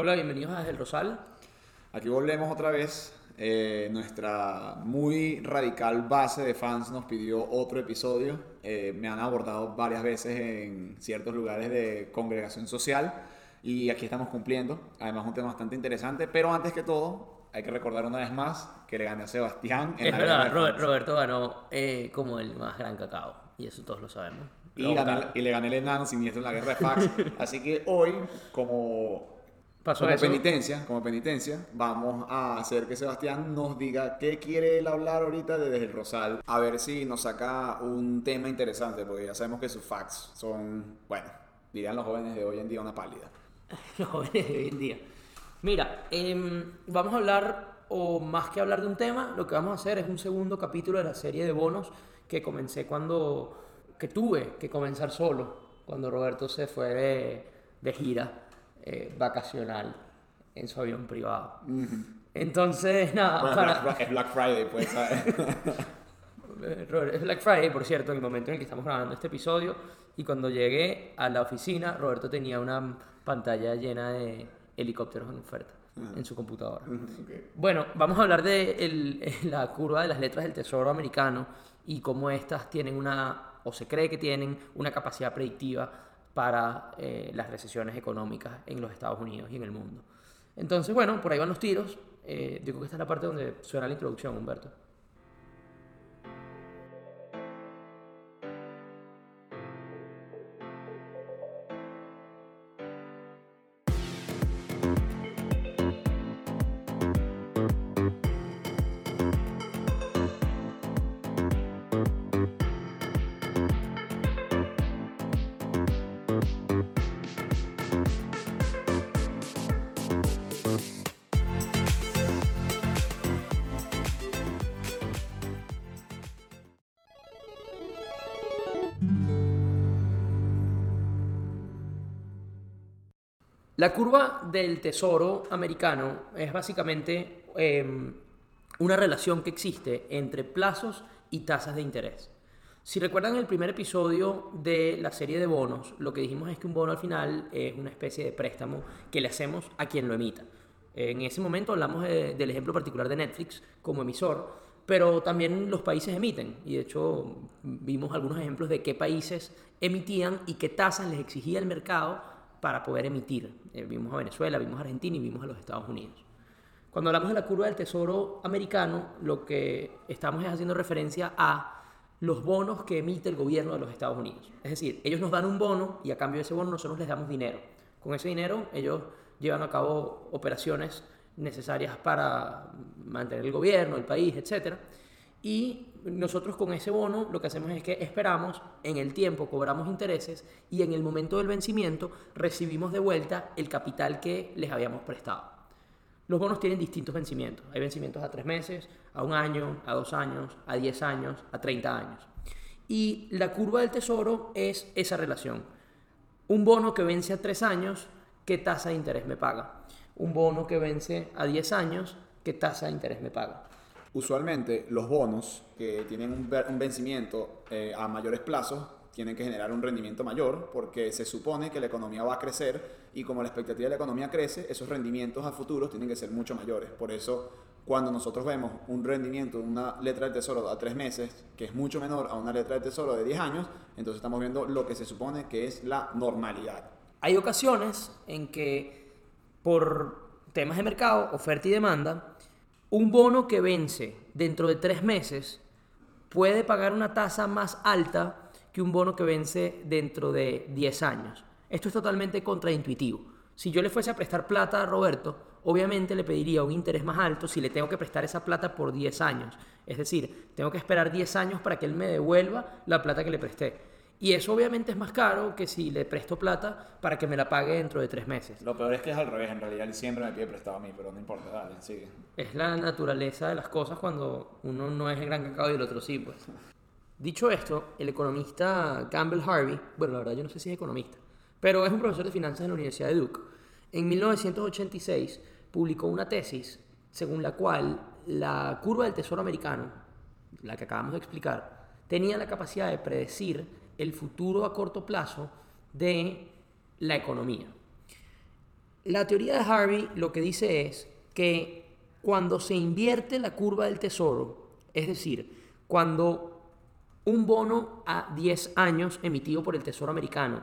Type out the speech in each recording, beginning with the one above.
Hola, bienvenidos a Desde el Rosal. Aquí volvemos otra vez. Eh, nuestra muy radical base de fans nos pidió otro episodio. Eh, me han abordado varias veces en ciertos lugares de congregación social y aquí estamos cumpliendo. Además, un tema bastante interesante. Pero antes que todo, hay que recordar una vez más que le gané a Sebastián. En Es la verdad, Robert-. Roberto ganó eh, como el más gran cacao. Y eso todos lo sabemos. Y, gané- y le gané el enano siniestro en la guerra de fax. Así que hoy, como pasó como eso. penitencia, como penitencia, vamos a hacer que Sebastián nos diga qué quiere él hablar ahorita de Desde el Rosal. A ver si nos saca un tema interesante, porque ya sabemos que sus facts son, bueno, dirían los jóvenes de hoy en día, una pálida. los jóvenes de hoy en día. Mira, em, vamos a hablar, o más que hablar de un tema, lo que vamos a hacer es un segundo capítulo de la serie de bonos que comencé cuando, que tuve que comenzar solo, cuando Roberto se fue de, de gira eh, vacacional en su avión privado. Entonces, nada, Bueno, para... Black- es Black Friday, pues, Robert, Es Black Friday, por cierto, en el momento en el que estamos grabando este episodio. Y cuando llegué a la oficina, Roberto tenía una pantalla llena de helicópteros en oferta en su computadora. Bueno, vamos a hablar de el- la curva de las letras del Tesoro americano y cómo estas tienen una, o se cree que tienen, una capacidad predictiva para eh, las recesiones económicas en los Estados Unidos y en el mundo. Entonces, bueno, por ahí van los tiros. Eh, creo que esta es la parte donde suena la introducción, Humberto. La curva del tesoro americano es básicamente eh, una relación que existe entre plazos y tasas de interés. Si recuerdan el primer episodio de la serie de bonos, lo que dijimos es que un bono al final es una especie de préstamo que le hacemos a quien lo emita. En ese momento hablamos de- del ejemplo particular de Netflix como emisor, pero también los países emiten. Y de hecho vimos algunos ejemplos de qué países emitían y qué tasas les exigía el mercado para poder emitir. Eh, vimos a Venezuela, vimos a Argentina y vimos a los Estados Unidos. Cuando hablamos de la curva del tesoro americano, lo que estamos es haciendo referencia a los bonos que emite el gobierno de los Estados Unidos. Es decir, ellos nos dan un bono y a cambio de ese bono nosotros les damos dinero. Con ese dinero ellos llevan a cabo operaciones necesarias para mantener el gobierno, el país, etc. Y nosotros con ese bono lo que hacemos es que esperamos, en el tiempo cobramos intereses y en el momento del vencimiento recibimos de vuelta el capital que les habíamos prestado. Los bonos tienen distintos vencimientos. Hay vencimientos a tres meses, a un año, a dos años, a diez años, a 30 años. Y la curva del tesoro es esa relación. Un bono que vence a tres años, ¿qué tasa de interés me paga? Un bono que vence a 10 años, ¿qué tasa de interés me paga? Usualmente los bonos que tienen un, vencimiento eh, a mayores plazos tienen que generar un rendimiento mayor porque se supone que la economía va a crecer y como la expectativa de la economía crece, esos rendimientos a futuros tienen que ser mucho mayores. Por eso cuando nosotros vemos un rendimiento de una letra del tesoro a tres meses que es mucho menor a una letra del tesoro de 10 años, entonces estamos viendo lo que se supone que es la normalidad. Hay ocasiones en que por temas de mercado, oferta y demanda, un bono que vence dentro de tres meses puede pagar una tasa más alta que un bono que vence dentro de 10 años. Esto es totalmente contraintuitivo. Si yo le fuese a prestar plata a Roberto, obviamente le pediría un interés más alto si le tengo que prestar esa plata por 10 años. Es decir, tengo que esperar 10 años para que él me devuelva la plata que le presté. Y eso obviamente es más caro que si le presto plata para que me la pague dentro de tres meses. Lo peor es que es al revés, en realidad él siempre me pide prestado a mí, pero no importa, dale, sigue. Es la naturaleza de las cosas cuando uno no es el gran cacao y el otro sí, pues. Dicho esto, el economista Campbell Harvey, bueno, la verdad yo no sé si es economista, pero es un profesor de finanzas en la Universidad de Duke, en 1986 publicó una tesis según la cual la curva del tesoro americano, la que acabamos de explicar, tenía la capacidad de predecir el futuro a corto plazo de la economía. La teoría de Harvey lo que dice es que cuando se invierte la curva del tesoro, es decir, cuando un bono a 10 años emitido por el Tesoro americano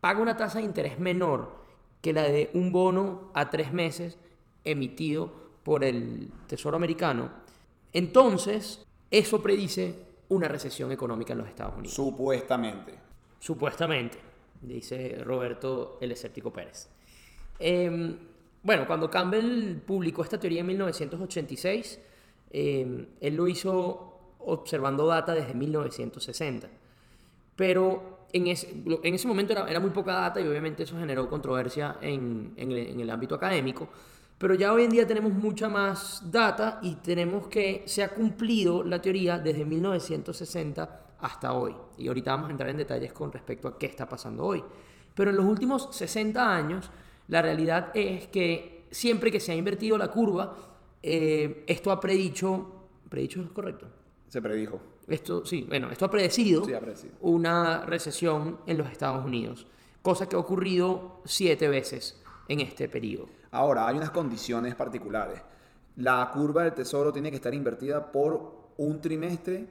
paga una tasa de interés menor que la de un bono a 3 meses emitido por el Tesoro americano, entonces eso predice una recesión económica en los Estados Unidos. Supuestamente. Supuestamente, dice Roberto el escéptico Pérez. Em, bueno, cuando Campbell publicó esta teoría en 1986, em, él lo hizo observando data desde 1960. Pero en ese, en ese momento era, era, muy poca data y obviamente eso generó controversia en, en, el, en el ámbito académico. Pero ya hoy en día tenemos mucha más data y tenemos que se ha cumplido la teoría desde 1960 hasta hoy. Y ahorita vamos a entrar en detalles con respecto a qué está pasando hoy. Pero en los últimos 60 años, la realidad es que siempre que se ha invertido la curva, eh, esto ha predicho, ¿predicho es correcto? Se predijo. Esto, sí, bueno, esto ha predecido, Sí, ha predecido. una recesión en los Estados Unidos, cosa que ha ocurrido siete veces en este periodo. Ahora, hay unas condiciones particulares. La curva del tesoro tiene que estar invertida por un trimestre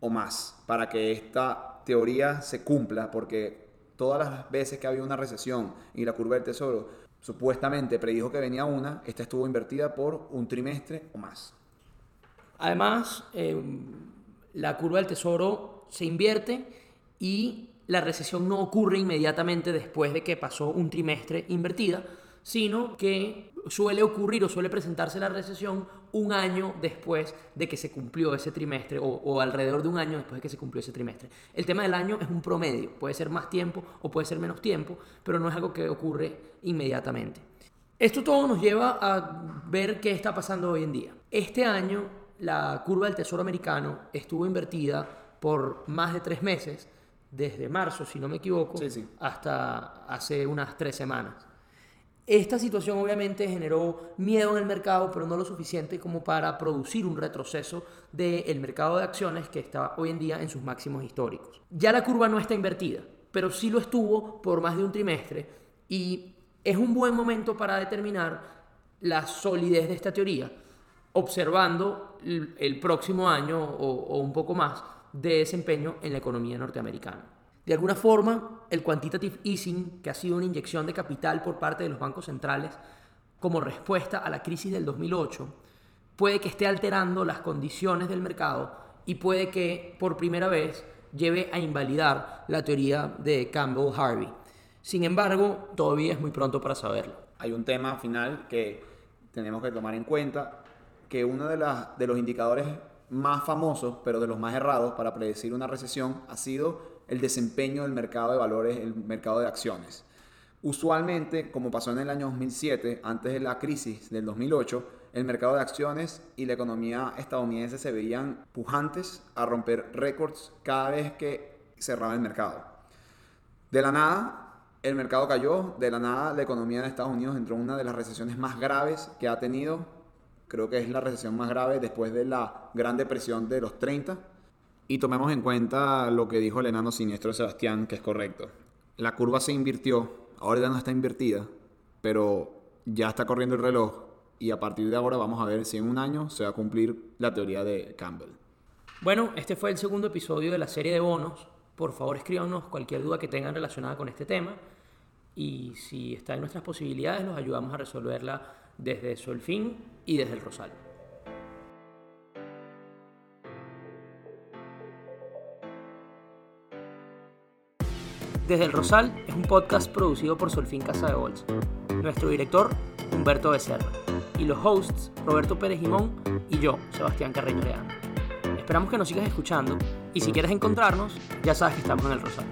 o más para que esta teoría se cumpla, porque todas las veces que ha habido una recesión y la curva del tesoro supuestamente predijo que venía una, esta estuvo invertida por un trimestre o más. Además, eh, la curva del tesoro se invierte y la recesión no ocurre inmediatamente después de que pasó un trimestre invertida, sino que suele ocurrir o suele presentarse la recesión un año después de que se cumplió ese trimestre o, o, alrededor de un año después de que se cumplió ese trimestre. El tema del año es un promedio, puede ser más tiempo o puede ser menos tiempo, pero no es algo que ocurre inmediatamente. Esto todo nos lleva a ver qué está pasando hoy en día. Este año la curva del Tesoro americano estuvo invertida por más de tres meses, desde marzo, si no me equivoco, sí, sí. hasta hace unas tres semanas. Esta situación obviamente generó miedo en el mercado, pero no lo suficiente como para producir un retroceso del mercado de acciones que está hoy en día en sus máximos históricos. Ya la curva no está invertida, pero sí lo estuvo por más de un trimestre y es un buen momento para determinar la solidez de esta teoría, observando el próximo año o, un poco más de desempeño en la economía norteamericana. De alguna forma, el quantitative easing, que ha sido una inyección de capital por parte de los bancos centrales como respuesta a la crisis del 2008, puede que esté alterando las condiciones del mercado y puede que por primera vez lleve a invalidar la teoría de Campbell-Harvey. Sin embargo, todavía es muy pronto para saberlo. Hay un tema final que tenemos que tomar en cuenta, que uno de los indicadores más famosos, pero de los más errados para predecir una recesión, ha sido el desempeño del mercado de valores, el mercado de acciones. Usualmente, como pasó en el año 2007, antes de la crisis del 2008, el mercado de acciones y la economía estadounidense se veían pujantes a romper récords cada vez que cerraba el mercado. De la nada, el mercado cayó, de la nada la economía de Estados Unidos entró en una de las recesiones más graves que ha tenido, creo que es la recesión más grave después de la Gran Depresión de los 30, y tomemos en cuenta lo que dijo el enano siniestro Sebastián, que es correcto. La curva se invirtió, ahora ya no está invertida, pero ya está corriendo el reloj y a partir de ahora vamos a ver si en un año se va a cumplir la teoría de Campbell. Bueno, este fue el segundo episodio de la serie de bonos. Por favor, escríbanos cualquier duda que tengan relacionada con este tema y si está en nuestras posibilidades, los ayudamos a resolverla desde Solfín y desde el Rosal. Desde el Rosal es un podcast producido por Solfín Casa de Bolsa. Nuestro director, Humberto Becerra. Y los hosts, Roberto Pérez Jimón y yo, Sebastián Carreño Leandro. Esperamos que nos sigas escuchando y si quieres encontrarnos, ya sabes que estamos en el Rosal.